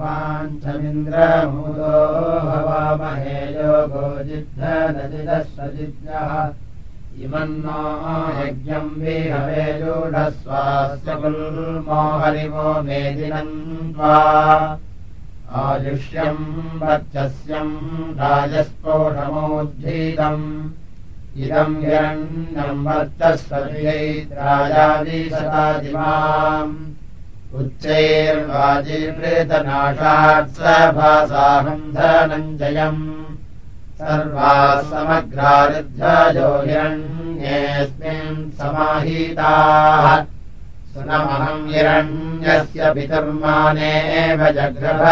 सर्वाञ्चमिन्द्रमूलो भवामहे योगो सजिज्ञः इमन्नो यज्ञम् विहवेजूढस्वास्य गुल्मो हरिवो मेदिनम् त्वा आयुष्यम् वर्चस्यम् राजस्पोषमोद्धीतम् इदम् हिरण्यम् वर्चस्वजादिशतादिमाम् उच्चैर्वाजिप्रेतनाशात् सभासाहम् धनञ्जयम् सर्वाः समग्रारुद्धयो हिरण्येऽस्मिन् समाहिताः। सुनमहम् हिरण्यस्य पितुर्मानेव जग्रभ।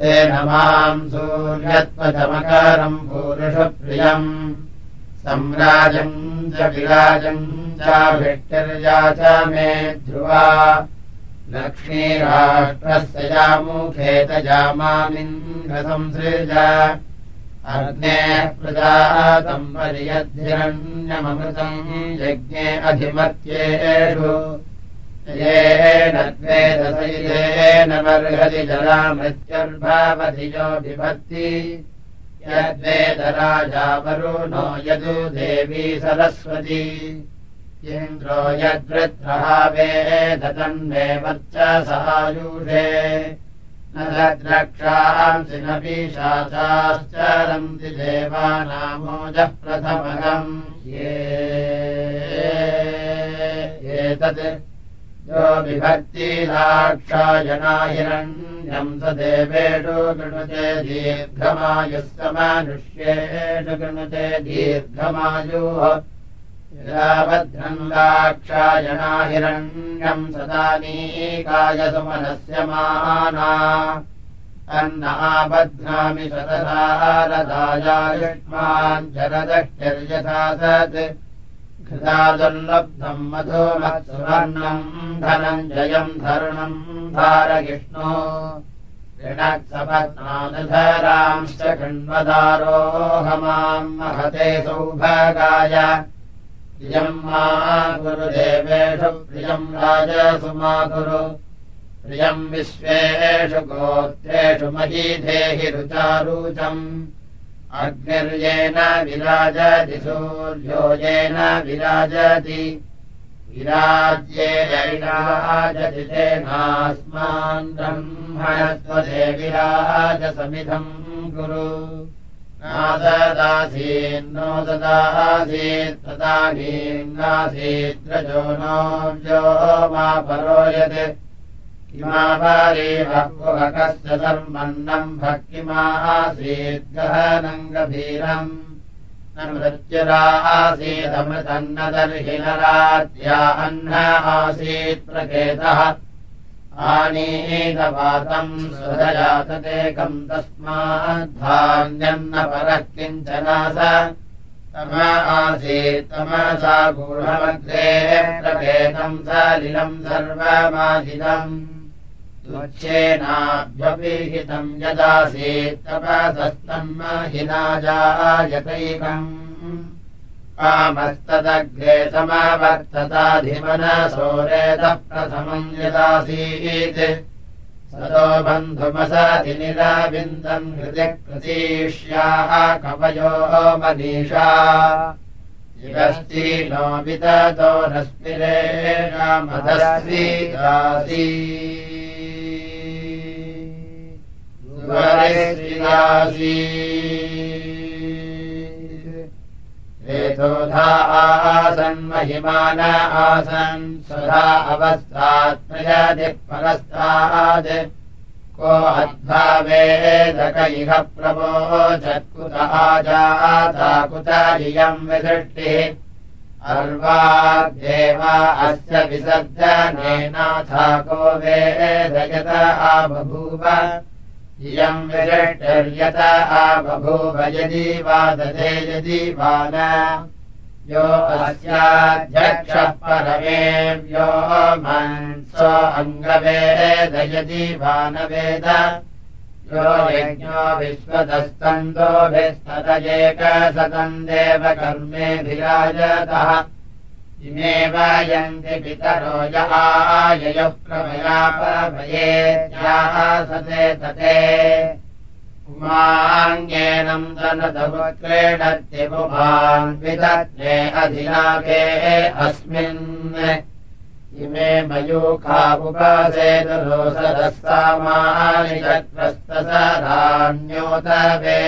तेन माम् सूर्यत्वचमकारम् पूरुषप्रियम् सम्राजम् च विराजम् चाभिष्टिर्या च मे ध्रुवा लक्ष्मीराष्ट्रस्य यामुखेतजामामिन्द्रसंसृज अग्नेः प्रजातम् पर्यद्धिरण्यमृतम् यज्ञे अधिमत्येषु। येन द्वेदशैलेन बर्हति जलामृत्युर्भवति यो विभक्ति। यद्वेदराजावरुणो यदु देवी सरस्वती इन्द्रो यद्वृत्रः वेदतन्मे वर्चसायुषे न द्रक्षांसि न पीशाचाश्चरन्ति देवानामोजः प्रथमगम्। एतत् यो विभक्तिलाक्षायणा हिरण्यम् स देवेषु गृणुते दीर्घमायुः समानुष्येषु गृणुते दीर्घमायुः भद्रङ्गाक्षायणा हिरण्यम् सदानीकाय सुमनस्य माना अन्नाबध्नामि शतसारदायायुष्मान् जरदष्टिर्यथा सत्। घृता दुर्लब्धम् मधुमत्सुवर्णम् धनञ्जयम् धरुणम् भारगिष्णो ऋणक्सपत्नानुधरांश्च खण्वदारोहमाम् महते सौभागाय प्रियम् मा गुरुदेवेषु प्रियम् राजसुमा गुरु प्रियम् विश्वेषु गोत्रेषु महीधेहि रुचारुचम् अग्निर्येन विराजति सूर्यो येन विराजति। विराज्येन तेनास्मान् ब्रह्मणस्वदे विराजसमिधम् गुरु नाददासीन्नो ददासीत् तदानीन्नासीद्रजो नो व्यो मा परोयत्। किमावारीवकस्य धर्मन्नम् भक्तिमासीत् गहनम् गभीरम् न मृत्युरासीदमृतन्न दर्हि न राज्या अह्न आसीत् प्रकेतः तस्माद्धान्यन्न परः किञ्चन स तम आसीत् तमसा गूढमग्रे प्रभेदम् सलिलम् सर्वमाजिदम् तुच्छेनाभ्यपीहितम् यदासीत् तपसस्तम् हिनाजायतैकम् कामस्तदग्रे समवर्तताधिमनसोरेदः प्रथमम् यदासीत्। सतो बन्धुमसति निराबिन्दम् हृदि प्रतीष्याः कवयो मनीषा। नस्मिरे मदस्वीदासी आसन्महिमान आसन् स्वधा अवस्थात् प्रयदिः परस्तात् को अद्भावेदक इह प्रवोचत्कुतः जाता कुत इयम् विसृष्टिः। अर्वाद्देवा अस्य विसर्जनेनाथा को वेदयत आबभूव इयम् विरष्टर्यत आबभूव यदि वा दधे यदि वा न यो अस्याध्यक्षः परमेव्यो मन्सो अङ्गवेद यदि वा न वेद यो यज्ञो विश्वतस्तन्दोभिस्तत एकसतम् देवकर्मेऽभिराजतः इमेव यन्ति पितरो ययः प्रमयापभयेत्याः सते तते। उमाङ्गेनम् तनदवक्रीडत्य पुमान् विदत्ने अधिनाके अस्मिन्। इमे मयूखावुपसेतुरोसदस्तामानि चक्रस्तसरान्योतवे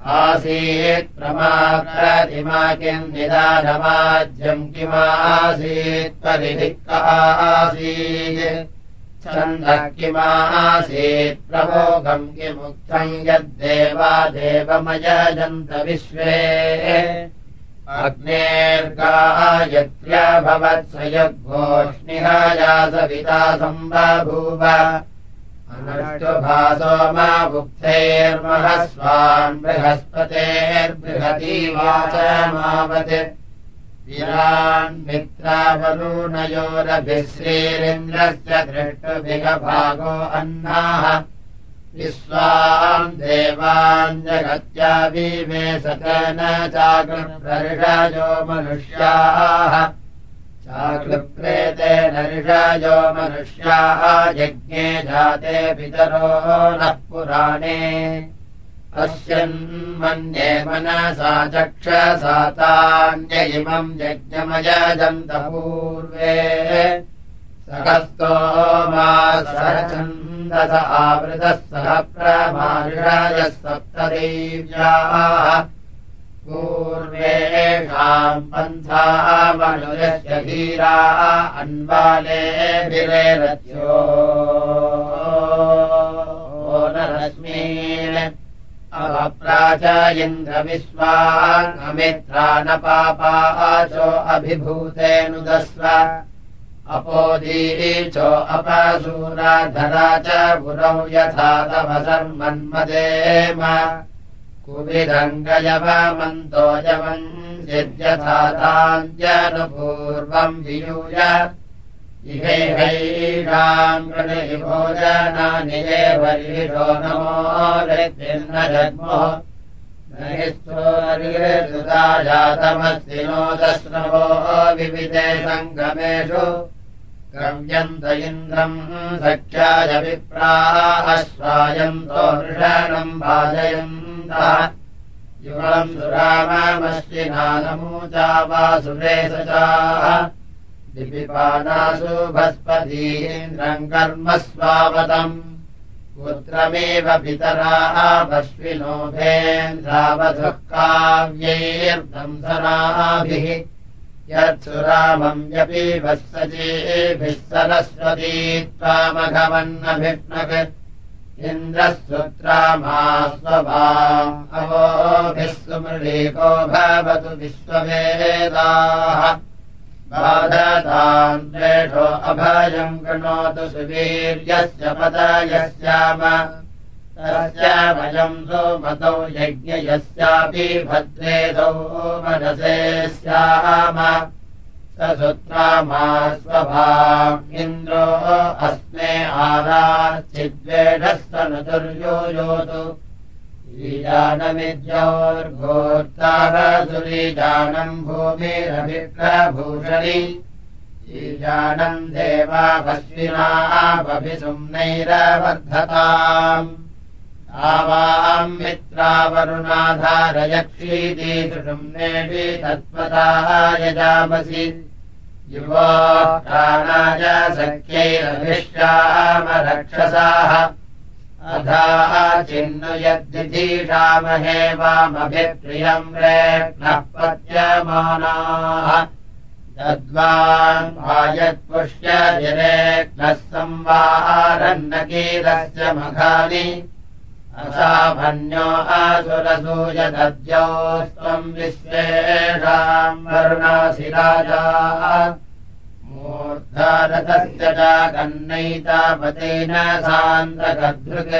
आसीत् प्रमाक्रतिमा किम् निदानवाज्यम् किमासीत् परिधिक् आसीत् छन्दः किमासीत् प्रमोघम् किमुक्तम् यद्देवा देवमयजन्त विश्वे। अग्नेर्गायत्र्यभवत् स यद्घोष्णिहाया सविता सम्बभूव अनष्टभासो मा बुक्थैर्महस्वान् बृहस्पतेर्बृहती वाचमावत् विरान्मित्रावलूनयोरभिः श्रीरिन्द्रस्य दृष्टुभिगभागो अन्नाः। विश्वान् देवान् जगत्याभिमे सत न चाकृप्रर्षयो मनुष्याः चाकृप्रेते नर्षयो मनुष्याः यज्ञे जाते पितरो नः पुराणे। पश्यन्मन्ये मनसा चक्षसातान्य इमम् यज्ञमयजन्तपूर्वे सकस्तोमासरचन्दस आवृतः सह प्रमार्षयः सप्तदेव्याः पूर्वेषाम् पन्थामनुजस्य धीराः अन्वालेभिरेरथ्यो नरश्मीन् अवप्राच इन्द्रविश्वान्मित्रा न पापाचो अभिभूतेऽनुदस्व अपोदीचो अपसूराधरा च गुरौ यथा तव सर्वन्मदेम कुविदङ्गयवमन्तो यवम् यद्यथाताञ्जनुपूर्वम् वियूय ऋतिर्न जग्मो। स्तोरिता जातमस्ति नोदस्रवो विविधे सङ्गमेषु। गम्यन्त इन्द्रम् सख्याय विप्राश्वायन्तो वृषणम् भाजयन्तः युवम् सुराममश्विनानमूचा वासुरेशचाः दिपिपानासु भस्पतीन्द्रम् कर्म स्वावतम्। पुत्रमेव पितराः पश्विनोभेन्द्रावधुः काव्यैर्दंसनाभिः यत्सुरामम् व्यपि वत्सजेभिः सरस्वती त्वामघवन्नभिष्णक् इन्द्रः सुत्रामा स्वभाम् अवोभिः सुमृळीको भवतु विश्ववेदाः। बाधताम् द्वेषो अभयम् कृणोतु सुवीर्यस्य पदयस्याम तस्य वयम् सोमतौ यज्ञयस्यापि भद्रेदौ मनसे स्याम सुत्रामा इन्द्रो अस्मे आराचिद्वेषः स न दुर्योयोतु ीजानमिद्योर्भोक्तारसुरीजानम् भूमिरभिप्रभूषणि। ईजानम् देवापश्विनापभिसुम्नैरवर्धताम् आवाम् मित्रावरुणाधारयक्षीति सुषुम्नेऽपि तत्त्वताः यजामसि युवो प्राणाय सख्यैरभिष्यामरक्षसाः अधाः चिन्नु यद्धिषामहे वामभिप्रियम् रेक्नः पत्यमानाः यद्वान्वायत्पुष्यजिरेक्नः संवारन्नकीरस्य मघानि असाभन्यो असुरसूयदद्योस्त्वम् विश्वेषाम् वरुणासि राजा मूर्धारथस्य च कन्नैतापतेन सान्द्रकदृक्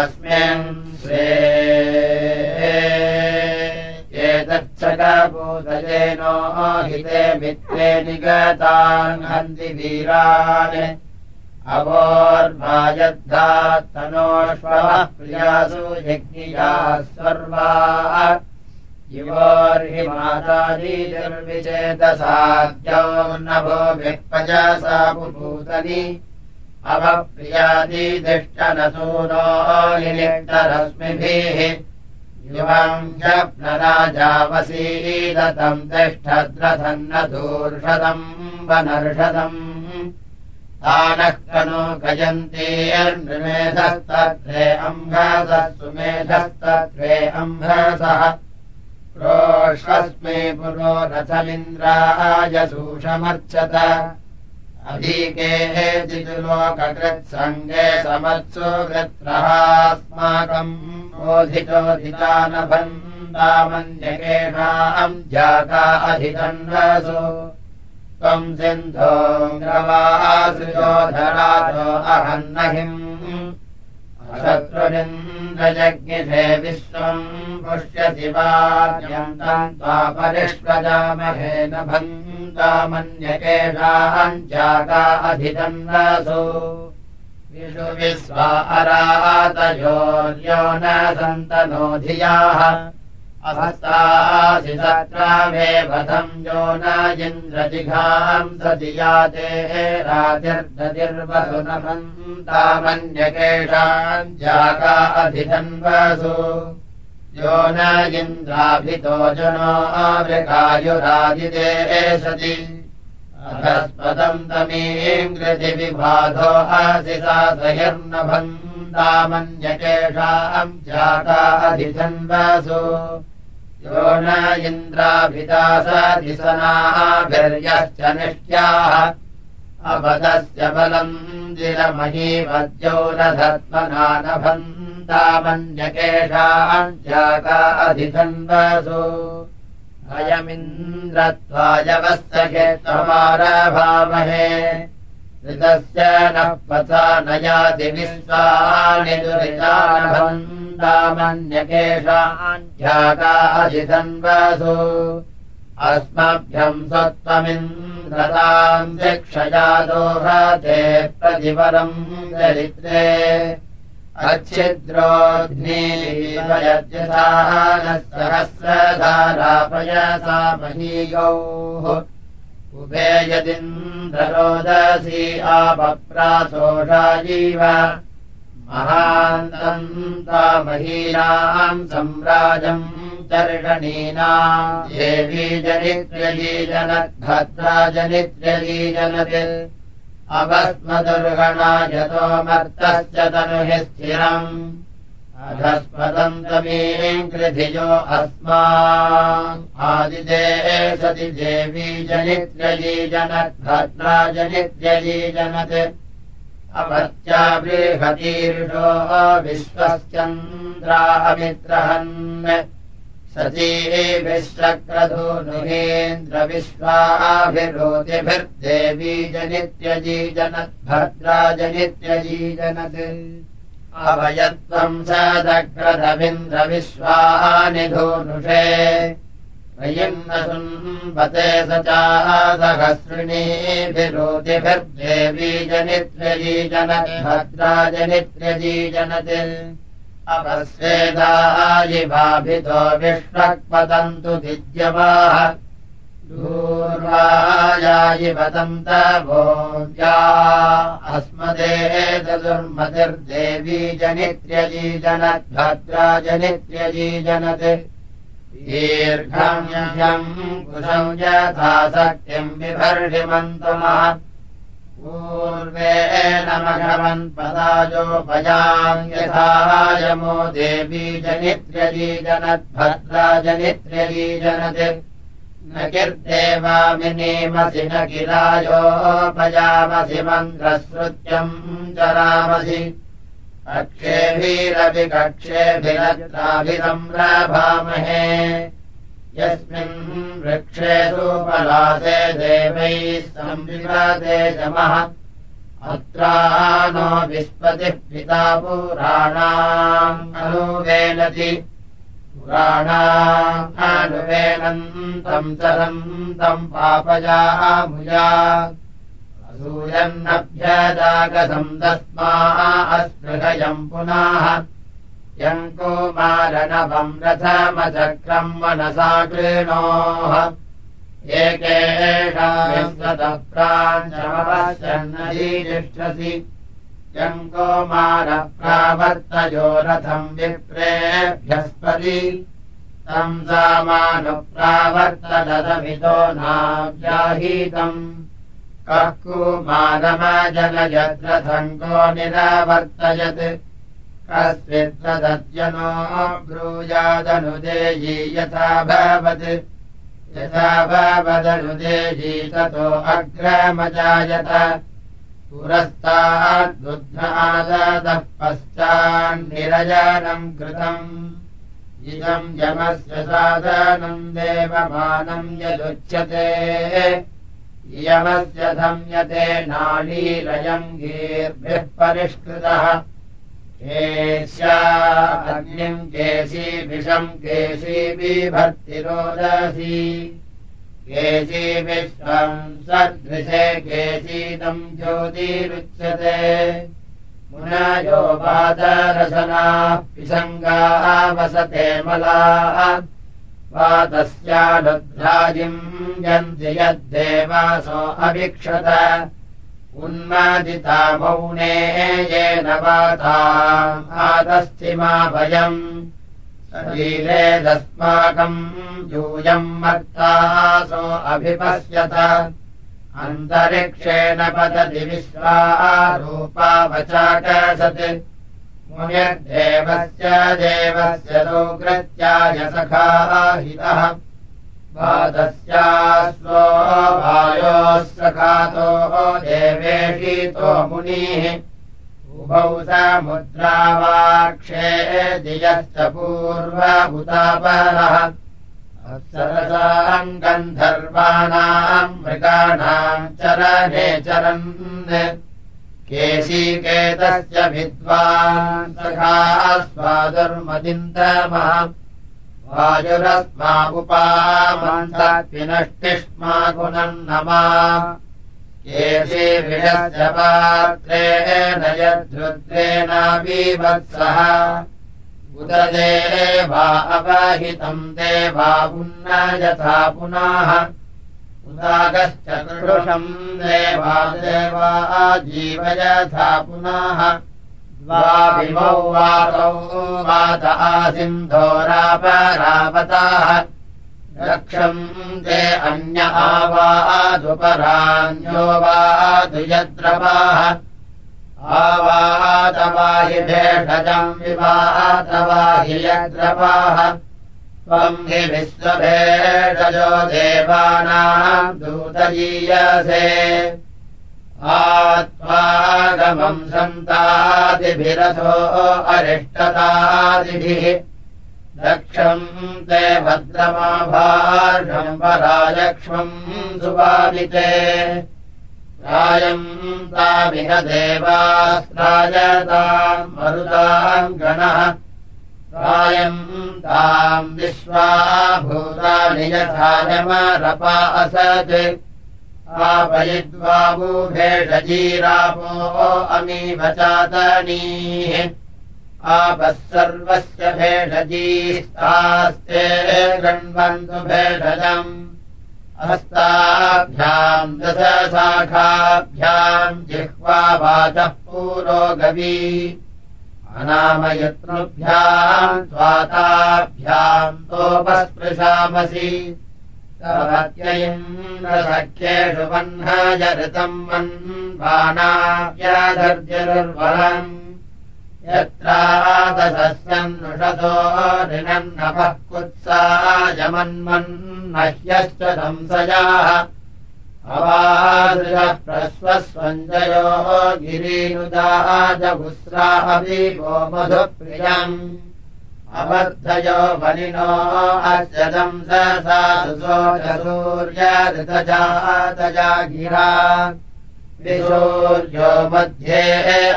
अस्मिन् निगतान् हन्ति वीरान् अवोर्भायद्धात्तनोष्वः प्रियासु यज्ञिया सर्वा युवोर्हि नभो विक्पजसा पुपूतनि अवप्रियादीदिष्टनसूनो निलिप्तरश्मिभिः युवम् जप्नराजावसीदतम् तिष्ठद्रथन्न दूर्षदम् वनर्षदम् तानः कनो गजन्तीर्नृमेधस्तत्रे अम्भसः सुमेधस्तत्रे अम्भसः प्रोष्वस्मै पुरो रथमिन्द्रायसूषमर्चत। अधीके चितुलोककृत्सङ्गे समत्सु वृत्रहास्माकम् बोधितोधितानभन्तामन्यकेषाम् जाता अधितन्वसु त्वम् सिन्धो ग्रवासुयोधराजो अहन्नहिम् शत्रुरिन्द्रजज्ञिषे विश्वम् पुष्यसि वार्यन्तम् त्वापरिष्वजामहेन भन्तामन्यकेषाम् जाता अधितन्वसु विषु विश्वा अरातयोर्यो न सन्तनोधियाः अहस्तासि सत्रावेवधम् यो न इन्द्रजिघाम् सदियाते रातिर्दतिर्वसुनमन्तामन्यकेषाम् जाका अधिधन्वसु यो न इन्द्राभितो जनो आवृकायुरादिते सति। अधस्पदम् तमीम् कृतिविबाधो असि सा सहिर्नभन्तामन्यकेषाम् जाता अधिधन्वसु यो न इन्द्राभिदासदिसनाभिर्यश्च निष्ट्याः। अपदस्य बलम् दिलमहीवद्यो न अधिधन्वसु अयमिन्द्रत्वायवस्तके त्वमारभामहे ऋतस्य नः पथा न याति विश्वानि दुरितामन्यकेषाञ्झाकाधिधन्वसु अस्मभ्यम् स्वत्वमिन्द्रताम् शिक्षया दोहते प्रतिपरम् दरिद्रे अच्छिद्रोऽग्नियत्यसाहनः महीयोः उभे यदिन्द्ररोदसी आपप्रासोषायीव महान्तम् तामहीनाम् सम्राजम् चर्षणीनाम् देवी जनित्यजीजनद्भद्रा जनित्यजीजनत् अवस्मदुर्गणा यतो मर्तश्च तनुहि स्थिरम् अधस्मदन्तमीम् कृधियो अस्मा। आदिदे सति देवी जनित्यजीजनद्भद्रा जनित्यजीजनत् अपत्या बृहतीर्षो विश्वश्चन्द्रामित्रहन् सतीभिश्चक्रधूनुहेन्द्रविश्वाभिरोतिभिर्देवी जनित्यजीजनद्भद्रा जनित्यजीजनत् अवयत्वम् सदक्रधमिन्द्रविश्वानिधूनुषे वयिन्नसुम्पते स चासहस्रिणीभिरोतिभिर्देवी जनित्यजीजनत् भद्रा जनित्यजीजनत् अपस्वेदायिभाभितो विष्वक्पतन्तु विद्यमाः दूर्वायायिवदन्त भोव्या अस्मदेतदुर्मतिर्देवी जनित्यजीजनद्भद्रा जनित्यजीजनत् दीर्घम् कुशम् यथा शक्तिम् बिभर्षिमन्तुमः पूर्वेण मघवन्पदायोपयाम् यथा यमो देवी जनित्यजीजनद्भद्रा जनित्यजीजनत् न किर्देवामिनीमसि न किलायोपयामसि मन्त्रश्रुत्यम् चरामसि कक्षेभिरपि कक्षेभिरत्राभिसंरभामहे यस्मिन् वृक्षे सुपलासे देवैः संविवादे जमः अत्रा नो विस्पतिः पिता पुराणाम् अनुवेलति पुराणाम् अनुवेलन्तम् चलन्तम् पापयामुया। असूयन्नभ्यजागसम् तस्मा अस्पृहयम् पुनः। यङ्कुमारणवम् रथमचक्रम् मनसा कृणोः एकेषाप्राञ्चमपश्यन्नजीतिष्ठसि यङ्कुमारप्रावर्तयो रथम् विप्रेभ्यस्पति। तम् सामानुप्रावर्तदमितो नाव्याहीतम् कः कुमारमजनयद्रथम् को निरावर्तयत्। कस्मिद्वदत्यनो ब्रूयादनुदेयी यथा भवत्। यथा भवदनुदेयी ततो अग्रमजायत पुरस्ताद्बुद्धादः पश्चान्निरजनम् कृतम्। इदम् यमस्य साधनम् देवमानम् यदुच्यते। यमस्य धम्यते नालीलयम् गीर्भिः परिष्कृतः। केश्याग्निम् केशी विषम् केशी बिभर्तिरोदसी केशी विश्वम् सदृशे केशीदम् ज्योतिरुच्यते। मुनयो पादरसनाः पिसङ्गाः वसते मलाः। वातस्यानुध्राजिम् यन्ति यद्देवासो अभिक्षत। उन्मादिता मौने येन वाता आदस्तिमा भयम् शरीरेदस्माकम् यूयम् मर्तासो अभिपश्यत। अन्तरिक्षेण पतति विश्वारूपावचाकसत् मुनिर्देवस्य देवस्य लोकृत्याय सखाहितः पादस्यास्वो वायोः सखातो देवेशीतो मुनिः उभौ समुद्रावाक्षे दियश्च पूर्वभूतापरः सरसाम् गन्धर्वाणाम् मृगाणाम् चरणे चरन्। केशीकेतस्य विद्वान् सखा उपामन्तनष्टिष्मा पुनम् नमा पात्रेण यद्रुद्रेणावीवत्सः उददेवा अवहितम् देवा पुन्न यथा पुनः। उदागश्च कृषम् देवा देवा जीव यथा पुनः। द्वाविमौ वातौ वात आसिन्धोरापरावताः रक्षम् ते अन्य आवादुपरान्यो वातु यद्रवाः आवातवाहि भेषजम् विवातवाहि यद्रवाः त्वम् हि विश्वभेषजो देवानाम् दूतयीयसे। आत्मागमम् सन्तादिभिरथो अरिष्टतादिभिः दक्षम् ते भद्रमाभाषम् परायक्ष्मम् सुवादिते रायम् तामिह देवास्त्रायताम् मरुताम् गणः। रायम् ताम् विश्वा भूतानि यथा यमरपा असत् आपयिद्वाबुभेषजीरापो अमीव चातनीः आपः सर्वस्य भेषजीस्तास्ते गण्वन्तु भेषजम् हस्ताभ्याम् दशशाखाभ्याम् जिह्वा वाचः पूरो गवी। अनामयत्नुभ्याम् स्वाताभ्याम् तोपस्पृशामसि। सख्येषु वह्नाजऋतम् मन्वानाव्याधर्जनुर्वरम् यत्रादशस्यन्नुषतो ऋणन्नभः कुत्सायमन्मन्नह्यश्च संशयाः। अवादृशः प्रश्वस्वञ्जयो गिरीनुदाजगुस्रा अपि वो मधुप्रियम् अबद्धयो अत्यदम् सूर्यऋतजातजा गिरा विशूर्यो मध्ये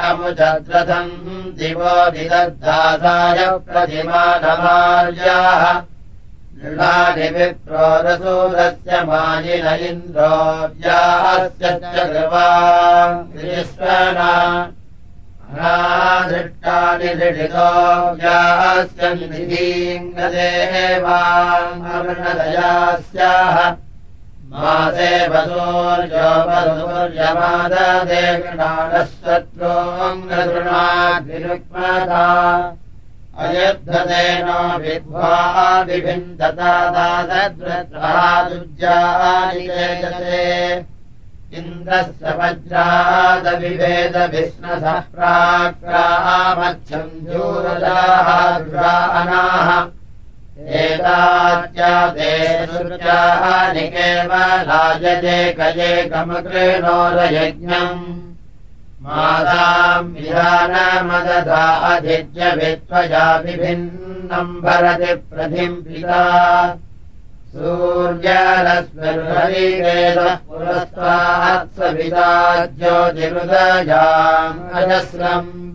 अमुचद्रथम् दिवो दिदद्दासाय प्रतिमानमार्याः। नृणानि विप्रोरसूरस्य मायिन इन्द्रो व्यास्य च कृपा अनादृष्टानि दृढितो व्यास्यन्निधीङ्गदेवामृणदयास्याः मासे वसूर्योपसूर्यमाददे गृणाडशत्रोऽङ्गृणाद्विरुक्मता अयुद्धतेनो विद्वादिभिन्दता दादद्रत्रादुज्जानिकेजते इन्द्रस्य वज्रादविभेदभिष्णसः प्राक्रामच्छन्धूरजाः एतात्यादेशुर्जानि केवलायजेकजेकमकृणोरयज्ञम् माताम् विधानमदधा अधिज्यभित्वया विभिन्नम् भरति पुरस्तात्सविता ज्योतिरुदजाम् अजस्रम्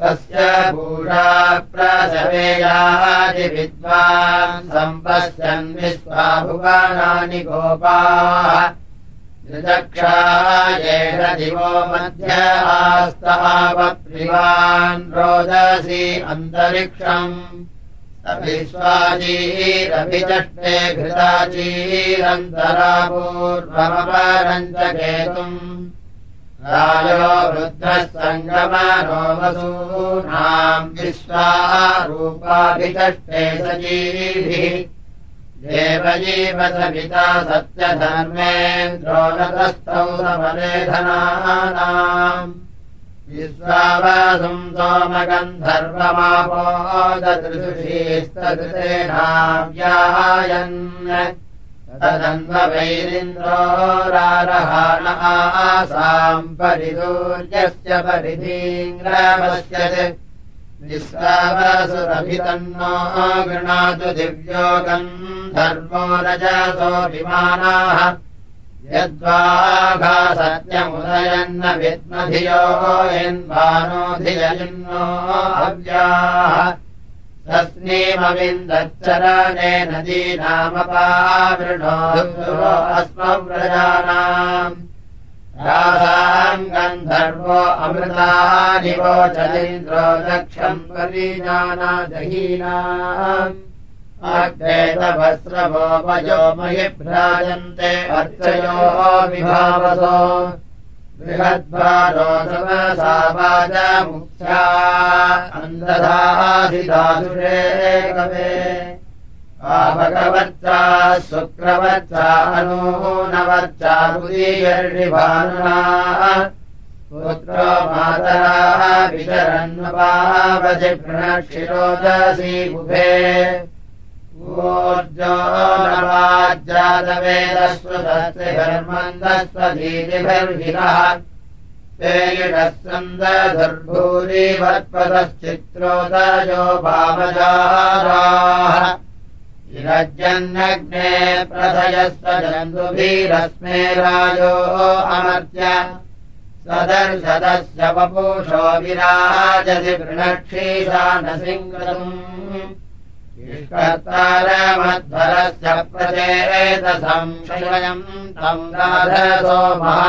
तस्य भूषा प्रसवेयादिविद्वान् सम्पश्यन् विश्वा भुवनानि गोपाः। त्रिदक्षायेण दिवो मध्य आस्तावप्रिवान् रोदसी अन्तरिक्षम्। विश्वाचीरभिचष्टे घृताचीरन्तरा पूर्वमपरम् च केतुम् रायो वृद्धः सङ्गमनो वसूनाम् विश्वारूपाभिचष्टे सजीभिः सविता सत्यधर्मेन्द्रो नतस्थौ समलेधनानाम् विश्वावसुम् सोमगन्धर्वमापोदृषीस्तकृतेनाव्यायन् तदन्वैरिन्द्रो रारहाण आसाम् परिदूर्यस्य परिधीङ्ग्रमस्य विश्वावसुरभितन्नो गृणातु दिव्योगम् धर्मो विद्मधियो यन्वानो धियन्नो अव्याः तस्मीमविन्दच्चरणे नदीनामपावृणो अस्मव्रजानाम्। रासाम् गन्धर्वो अमृतानिवोचलिन्द्रो दक्षम् परिजानादहीनाम् अग्रेतवस्त्रवोपयो मयि भ्राजन्ते अर्चयो विभावसो कवे पावकवर्चा शुक्रवर्चा अनूनवर्चा उदीयर्षिभानुना पुत्रो मातराः विचरन्वपावसि प्रणक्षिरोदसी बुभे ोर्जातवेदस्वधर्मन्दस्वधीतिभिर्हिरः ते इडस्कन्दधुर्भूरिवत्पदश्चित्रोदयो भावजाराः विरजन्नग्ने प्रथयस्वजन्तुभिरस्मे राजो अमर्त्य। सदर्शदस्य वपुषो विराजसि वृणक्षीसा न सिङ्गतम् तम् राधसोमः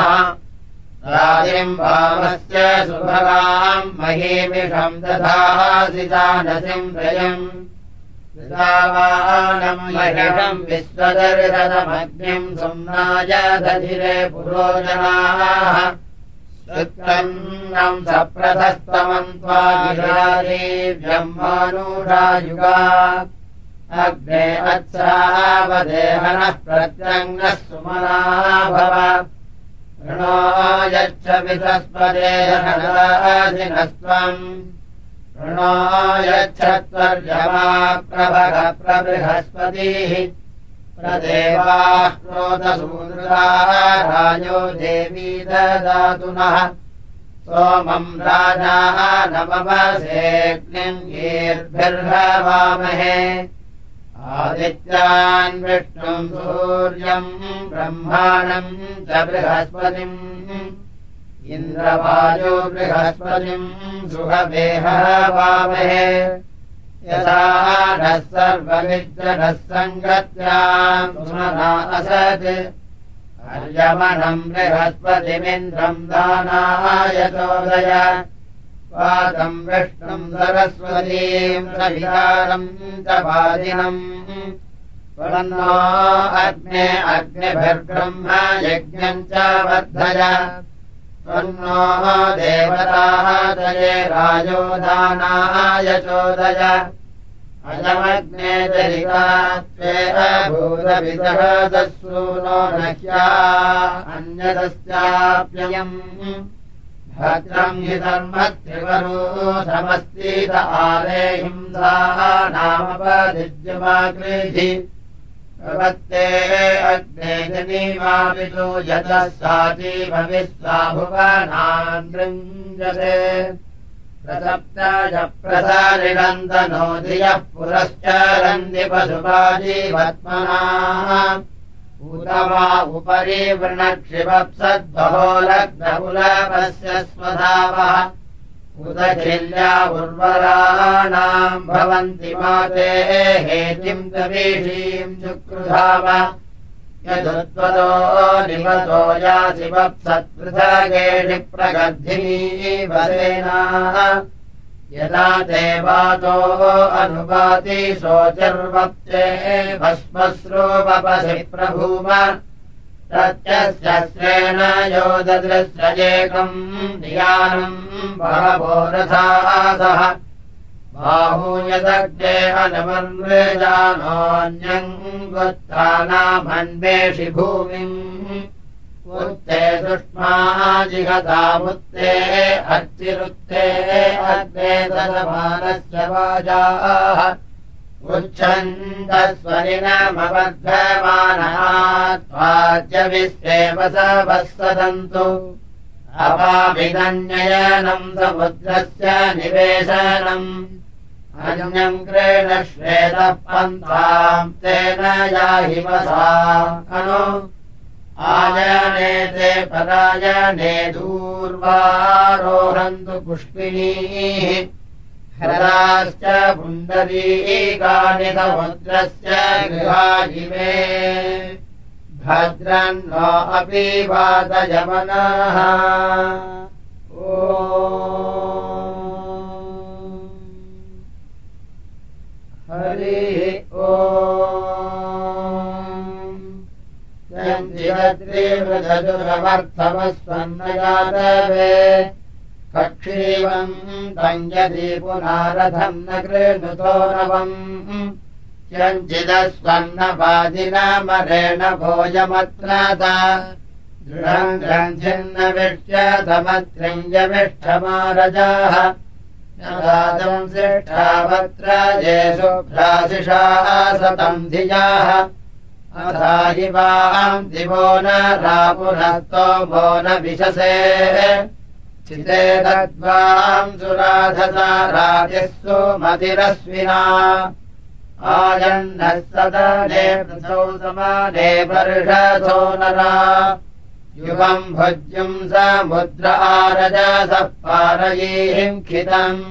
राजिम् वामस्य सुभगाम् महीमिषम् दधासितानसिम् प्रयम् कृतावानम् महिषम् विश्वदर्शनमग्निम् सुम्नाय दधिरे पुरोजनाः ृत्तम् सप्रथस्तमम् त्वादिव्यम्मानुषायुगा अग्ने अत्सावदेहनः प्रत्यङ्गः सुमना भव। ऋणो यच्छ विधस्पदेहनस्त्वम् ऋणो यच्छत्वर्यमा प्रभग प्रबृहस्पतिः प्रदेवाः राजो देवी ददातु नः सोमम् राजाः नमवसेऽग्निर्भिर्हवामहे आदित्यान् विष्णुम् सूर्यम् ब्रह्माणम् च बृहस्पतिम् इन्द्रवायो बृहस्पतिम् सुखमेहवामहे नः सर्वमित्रनः सङ्गत्याम् असत् अर्यमणम् बृहस्पतिमिन्द्रम् दानाय चोदय वादम् विष्णुम् सरस्वतीम् सविकारम् च वादिनम् पुनन्नो अग्ने अग्निभिर्ब्रह्म यज्ञम् च वर्धय त्वन्नो देवताः दये राजोदानाय चोदय। अयमग्ने दरिता त्वेन भूतविदः दस्सूनो नह्या अन्यदस्याप्ययम्। भद्रम् हि धर्मत्रिवरोधमस्तीत आले हिंसाः नामपदिज्यमाकृधि दृञ्जते प्रसप्ताय प्रसारिणन्दनो धियः पुरश्चरन्ति पशुपाजीवत्मना। उत वा उपरि वृणक्षिवप्सद्बहो लग्नकुलपस्य स्वधावः उदखिल्या उर्वराणाम् भवन्ति माते गवीषीम् चुक्रुधाव यदुद्वदो निवतो यासि वप्सत्पृथगेषि प्रगर्धिनी वसेना यदा देवातो अनुवाति शोचिर्वप्ते भस्मश्रोपसि प्रभूम तत्यस्यस्रेण यो ददृश्यजेकम् धियानम् बहवो रथासः बाहूयदग्ने अनुमन्वेजानोऽन्यम् गुत्थानामन्वेषि भूमिम् उत्ते सुष्माजिहतामुत्ते अर्चिरुत्ते अग्ने दलमानस्य वाजाः उच्छन्दस्वरिणमवर्धमानात्वाद्यविश्वेव स वत्सदन्तु अपाभिदन्ययनम् समुद्रस्य निवेशनम्। अन्यम् क्रीण श्वेतः पन्थाम् तेन याहिमसा अनु आयने ते परायणे दूर्वारोहन्तु पुष्पिणीः हराश्च पुण्डरीकानि समुद्रस्य गृहाजिमे भद्रन्नो अपि वातयमनः ओ हरि ओ ्रीवृधुरमर्थमस्वन्नयादवे कक्षीवम् तञ्जति पुनारथम् न कृणुतो नवम्। यञ्चिदस्वन्नपादिनामरेण भोजमत्रता दृढम् ग्रन्थिन्न विष्यतमत्रिञ्जमिष्ठमारजाः दातम् शिष्ठावत्र ये शुभ्राशिषाः सतम् धियाः अथाहिवाम् दिवो न रापुनस्तो वो न विशसे चिते तद्वाम् सुराधसा राजिः आयन्नः सदने पृथौ समाने वर्षथो नरा। युवम् भुज्युम् समुद्र आरजसः पारयीहिङ्खितम्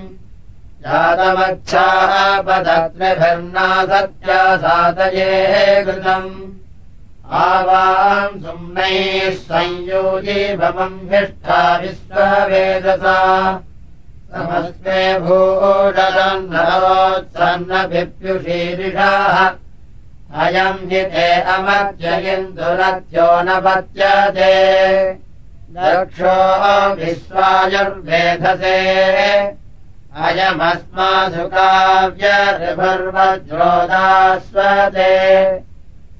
जातमच्छापदत्रिभिर्ना सत्या सातये कृतम् आवाम् सुम्नैः हिष्ठा विश्ववेदसा। समस्मे भूडलम् नरोत्सन्नभिप्युषीरिषाः अयम् हि ते अमर्जयिन्दुरत्यो न पत्यते दक्षो विश्वायुर्वेधसे। अयमस्मासुकाव्यभर्वज्रोदास्वते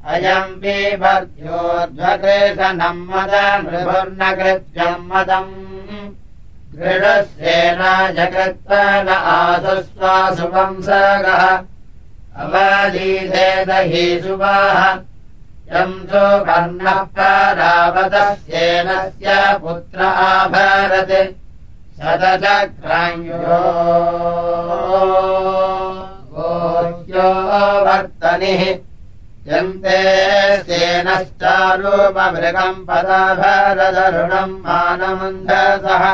अयम् बिभर्ध्योर्ध्वकृशनम् मदमृभुर्न कृत्यम् मदम्। गृढस्येन जकृत्व न आसुस्वासुवंसगः अवधीधेदहि सुवाः। यम् सुवर्णः परावतस्येनस्य पुत्र आभरत्। वर्तनिः यन्ते सेनश्चारूपमृगम् पदाभरदरुणम् मानमन्धसः।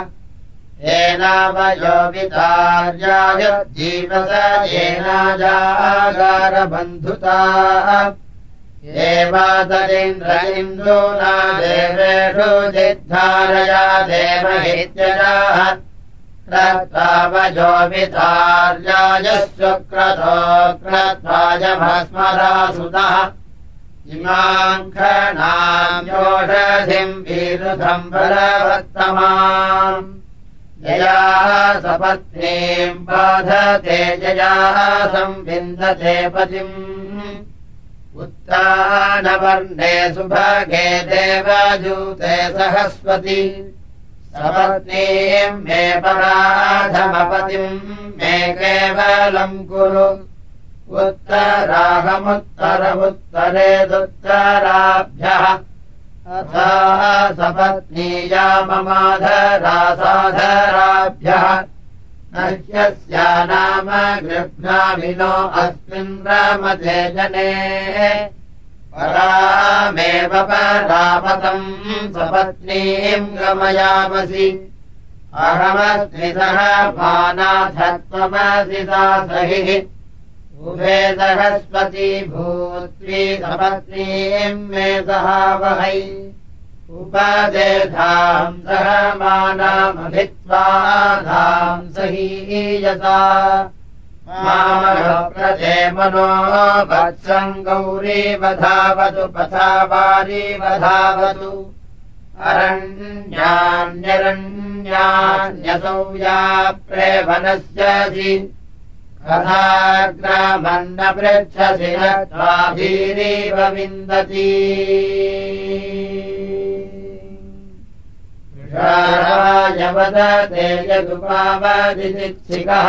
येनावयो विचार्याय जीवस येनाजागारबन्धुता एवादरिन्द्र इन्दूना देवेषु जिद्धारया देवहित्यजाः क्रत्वावजो वितार्यायश्चक्रतो क्रत्वाय भस्मरासुतः इमाम् खणाम्योषधिम् विरुधम् बलवत्तमाम्। जयाः सपत्नीम् बाधते जयाः संविन्दते पतिम्। उत्तानवर्णे सुभगे देवजूते सहस्वती सपत्नीम् मे पराधमपतिम् मे केवलम् कुरु। उत्तरागमुत्तरमुत्तरेदुत्तराभ्यः अथा सपत्नीया ममाधरासाधराभ्यः ह्यस्या नाम गृह्णामिनो अस्मिन् रमते जने परामेव परापतम् सपत्नीम् गमयामसि। अहमस्मि सह सहिः। उभे सहस्वती भूत्वी सपत्नीम् मे सहावहै। उपदेधाम् सह मानामभित्वाधाम् सहीयता वत्सम् गौरीवधावतु पथा वारीवधावतु अरण्यान्यरण्यान्यसौ या प्रेमनस्यसि कथाग्रामन्न पृच्छसि न त्वाभीरीव विन्दती। वदते यदुपावदिच्छिकः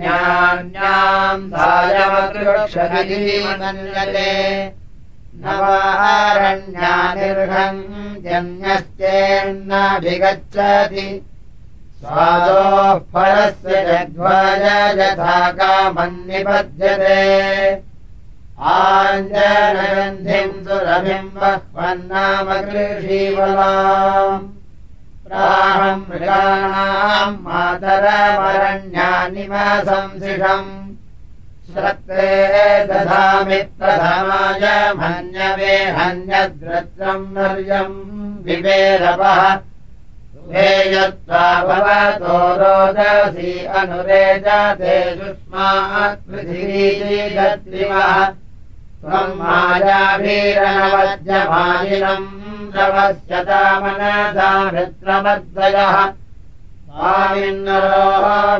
ण्यान्याम् सायवकृक्षमन्यते नवारण्यानिर्हम् जन्यश्चेन्नाभिगच्छति स्वादोः फलस्य जध्वज यथा कामन्निपद्यते आञ्जनगन्धिम् सुरभिम् बह्वन्नाम श्रत्रे दधामि प्रथमाय मन्यवे हन्यद्रत्रम् नर्यम् विवेरवः यत्त्वा भवतो रोदसी अनुरेजते सुष्मात् पृथिवीजत्रिवः त्वम् मायाभीरणवद्यमालिनम् द्रवस्यतामनसा मित्रमद्वयः। स्वामिन्नरो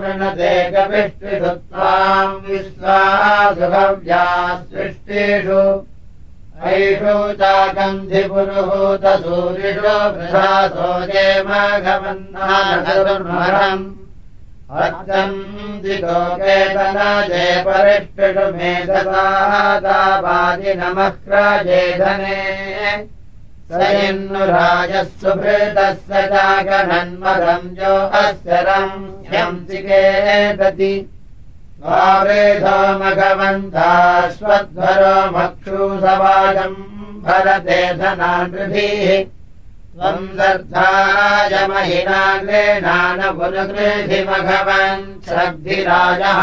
विनते कपिष्टिषु त्वाम् विश्वासुभव्या सृष्टिषु। ऐषु चाकन्धिपुरुहूतसूरिषु वृथासो ये मघवन्नानम् अर्चम् दिलोकेतन जय परिष्टिषु मेधसादावादिनमह्रजेधने स इन्नुराजः सुभृतस्य चागनन्मदम् जो अस्य रम् ह्यंसिकेदति स्वावेधो मघवन्ताश्वध्वरो मक्षूसवाजम् भरते धनानृभिः त्वम् दर्धाय श्रद्धिराजः।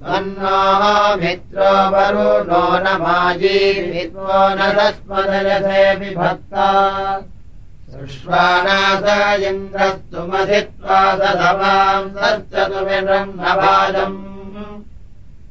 त्वन्नो मित्रो वरुणो न माजीवित्वो न विभक्ता। सुष्वानास इन्द्रस्तुमधित्वा सधवाम् सर्चतु विनम् नवाजम्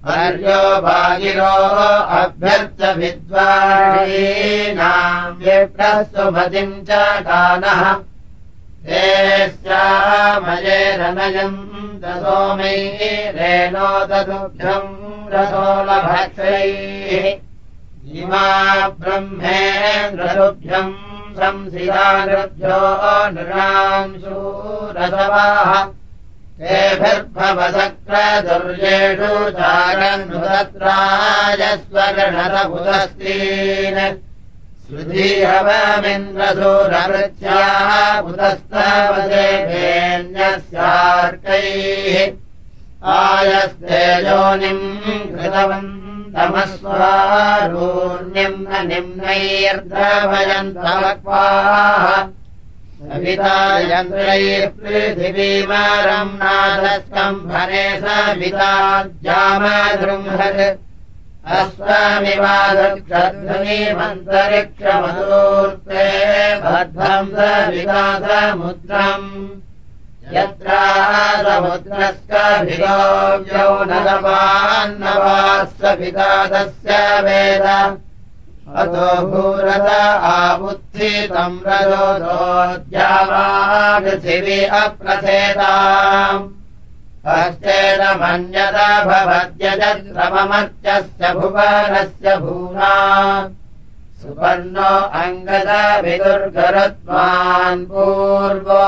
अर्यो भागिरो अभ्यर्थ विद्वारीणाम् विप्रस्तुमतिम् च गानः श्यामयेरनयम् दसोमै रेणो ददुभ्यम् रसोलभक्षैः इमा ब्रह्मेन्द्रभ्यम् संसिदानृभ्यो नृणांशूरसवाः तेभिर्भवसक्रदुर्येषु चारन्नुतत्रायस्वगणरभुतस्तीन् श्रुधीहवमिन्द्रसूरवृत्याः पुतस्तवदेवेन्यस्यार्कैः आयस्तेजोनिम् कृतवन् तमस्वारूण्यम् न निम्नैर्द्रभयन्तवक्वाः सवितायन्द्रैः पृथिवीमारम् नादस्कम्भने सविताज्जामदृंहत् अस्वामिवादक्षध्वनीमन्तरिक्षमदूर्ते बद्धम् सविकासमुद्रम् यत्रासमुद्रस्कभिगोव्यौ नदपान्नवास्य विकासस्य वेद अतो भूरत आबुत्थितम् रजोदोद्यावापृथिवी अप्रथेताम्। कश्चेदमन्यत भवत्यजत्रममर्त्यस्य भुवनस्य भूना। सुपर्णो अङ्गदविदुर्गरत्वान् पूर्वो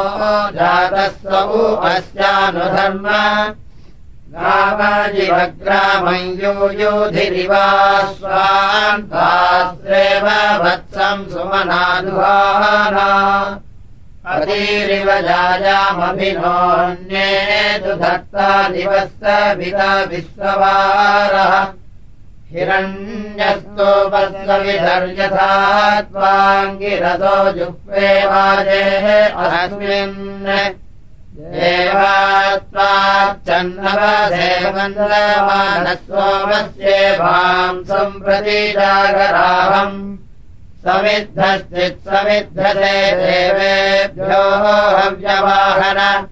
जातस्व अस्यानुधर्म गावजिवग्रामञ्जूयोधिरिवास्वान्तास्त्रेव वत्सम् सुमनादुहाना। अतीरिव जायामभिनोऽन्ये तु धत्ता दिवस्य विदा विश्ववारः हिरण्यस्तोपस्वविधर्यथा त्वाङ्गिरसो जुह्वे वाजेः अस्मिन् देवात्वाच्चन्नवसेवन्दमानस्वमस्येवाम् सम्प्रति जागराहम्। समिद्धश्चित्समिद्धते देवेभ्यो हव्यवाहन।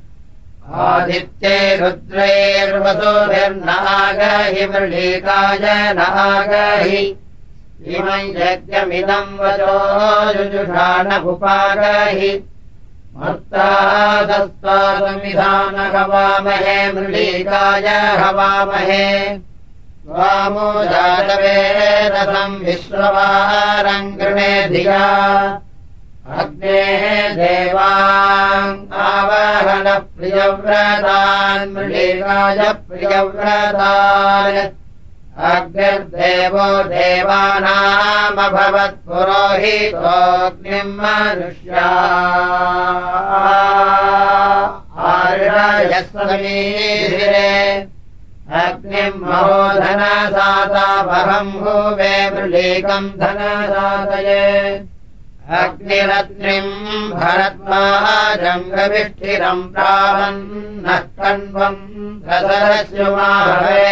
आदित्ये रुद्रैर्वसुभिर्नागहि मृळीकाय नागहि। इमम् यज्ञमिदम् वचो जुजुषाणमुपागहि मर्तादस्तादमिधान हवामहे मृळीकाय हवामहे। वामो जातवेदसम् विश्ववारम् गृणे धिया। अग्नेः देवान् आवहनप्रियव्रतान् मृळीकाय प्रियव्रतान्। अग्निर्देवो देवानामभवत्पुरोहितोऽग्निम् मनुष्या आर्यस्वमीधिरे अग्निम् महोधनसातापहम् भूवे मृळीकम् धनसातये। अग्निरग्निम् भरद्वाजङ्गविष्ठिरम् प्रावन्नः कण्वम् रसरस्युमाहवे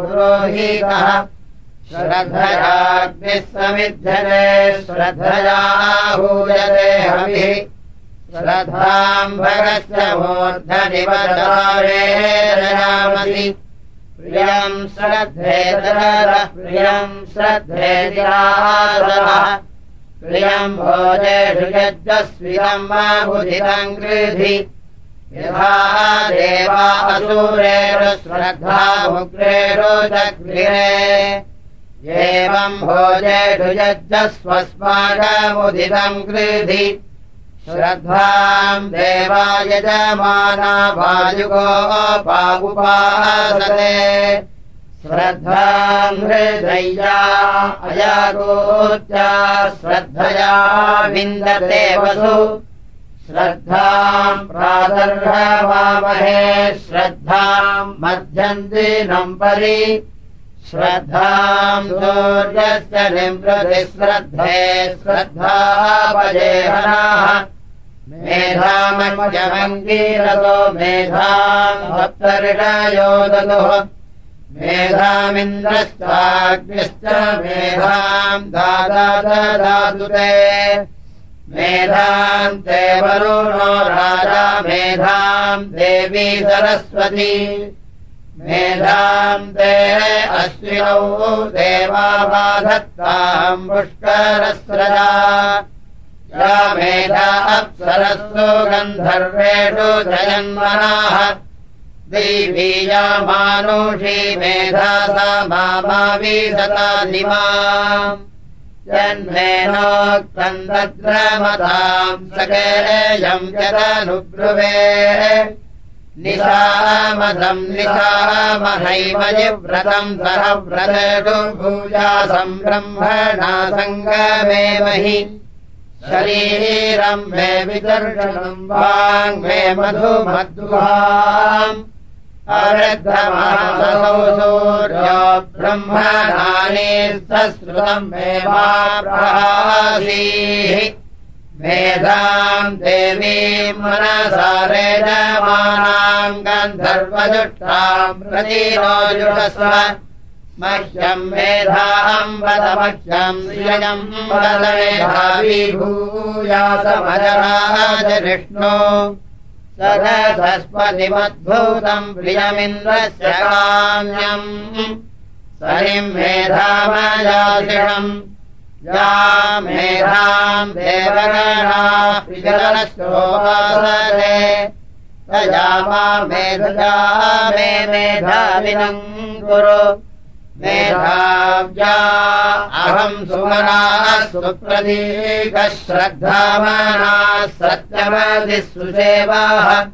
पुरोहितः श्रद्धयाग्निः समिध्यते श्रद्धयाहूयते हविः। श्रद्धाम् भगस्य मूर्धनिवचारेरयामसि प्रियम् श्रद्धेतरः प्रियम् श्रद्धेतिरासः प्रियम् भोजेषु बुधितम् गृधि यथा देवा असूरेरुश्रद्धा उग्रेरु जग्रे एवम् भोजेषु यज्जस्वस्माकमुदितम् गृधि श्रद्धाम् पागुपासते श्रद्धाम् हृदय्या अयागोच्या श्रद्धया विन्दते वसु श्रद्धाम् प्रादर्हवामहे श्रद्धाम् मध्यम् दिनम् परि श्रद्धाम् सूर्यस्य निमृति श्रद्धे श्रद्धापजेहनाः मेधामञ्जमङ्गीरतो मेधाम् सप्तऋषयो ददुः। मेधामिन्द्रश्चाग्निश्च मेधाम् दादा ददातु ते मेधाम् ते वरुणो राजा मेधाम् देवी सरस्वती। मेधाम् ते अश्विनौ देवाबाधत्ताम् पुष्करस्रजा। या मेधा अप्सरस्सु गन्धर्वेषु जयन्मनाः। दैवीयामानुषी मेधा सा मावीसतादिमा सकेयम् यदनुब्रुवे। निशामधम् निशामहैमयिव्रतम् सह व्रतु भूयासम् ब्रह्मणा सङ्गमेमहि शरीरम् मे विदर्शनम् वाङ् मे मधुमध्वाम् वासीः मेधाम् देवीम् मनसारेजमानाम् गन्धर्वजुष्टाम् प्रतीरोजुषस्व। मह्यम् मेधाम् वद मह्यम् श्रियम् वद मेधाविभूयासमजराजविष्णो सरस्वतिमद्भूतम् प्रियमिन्द्रस्य काम्यम्। सरिम् मेधामयाशिषम् या मेधाम् देवगणाश्रोवासरे तया मा मेधजा मे मेधाविनम् कुरु मेधाव्या। अहम् सुमनाः सुप्रतीकः श्रद्धामानाः सत्यमधिसुसेवाः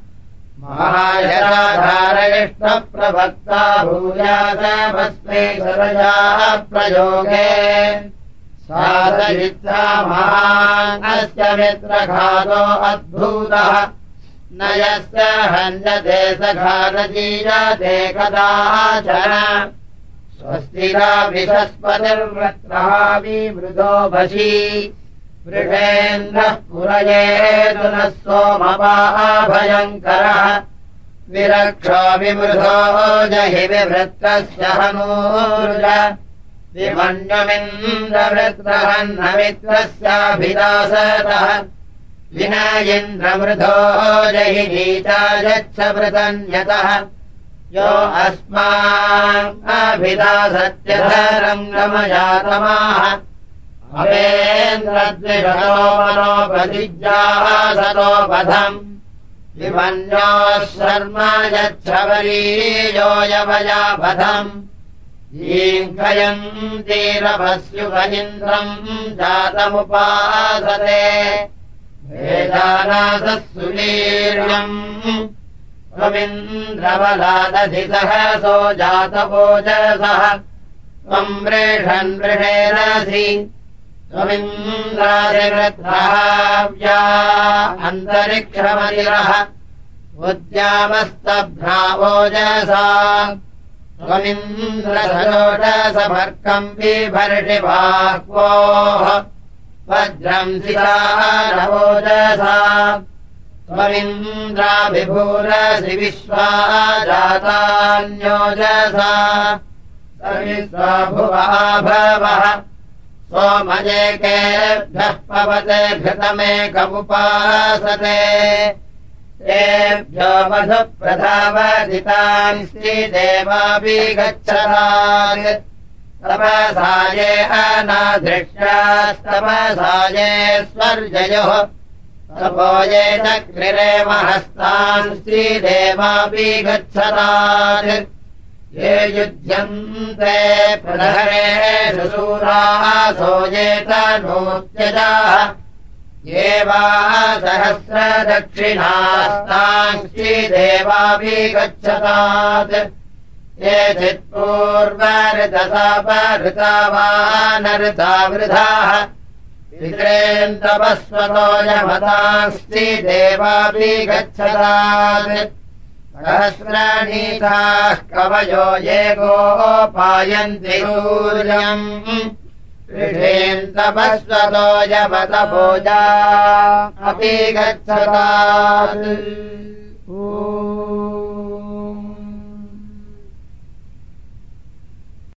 महायराधारयिष्टप्रभक्ता भूयासमस्मै सरजाः प्रयोगे। साधयित्रा महास्य मित्रघातो अद्भूतः। न यस्य हन्यते सघानजीयते कदाचन स्वस्तिरा विषस्पतिर्वृत्रः विमृदो भसी वृषेन्द्रः पुरयेतु नः सोमपाभयङ्करः विरक्षो विमृधो जहि विमन्यमिन्द्रवृत्रहन्न मित्रस्याभिदासतः विना इन्द्रमृधो जहि नीता यच्छ वृतन्यतः यो अस्माभिदा सत्यधरङ्गमयातमाः अवेन्द्रद्विषतो मनोपदिज्यासतोपधम् विमन्योः शर्म यच्छवरीयो यवयापधम् ीङ्कयम् तीरभस्युप इन्द्रम् जातमुपासते। वेदानासः सुवीर्यम् त्वमिन्द्रबलादधितः सो जातभोजसः त्वम् वृषन् वृषेरसि। त्वमिन्द्रादिवृद्धाव्या अन्तरिक्षमतिरः। उद्यामस्तभ्रावोजसा। त्वमिन्द्रसरोषसमर्कम् बिभर्षिवाक्वोः वज्रम् सितारवोजसा त्वमिन्द्राभिभूरसि विश्वा जातान्योजसा सविश्वा भुवा सोमजेकेभ्यः पवते घृतमेकमुपासते। तेभ्यो मधुप्रधावदितान् श्रीदेवापि गच्छतान् तपसाये अनाधृष्यास्तपसाये स्वर्जयोः तपोये चक्रिरे महस्तान् श्रीदेवापि गच्छतान् ये युध्यन्ते प्रहरेषु सूराः सोयेत नोत्यजाः ये वा सहस्रदक्षिणास्ताङ्क्षिदेवापि गच्छतात्। ये चित्पूर्वऋतसापऋता वा नृता यमतांस्ति देवापि गच्छतात् सहस्रनीताः कवयो ये गोपायन्ति सूर्यम्। ऋषेन्तपस्वतो यमतभोजा अपि गच्छतात्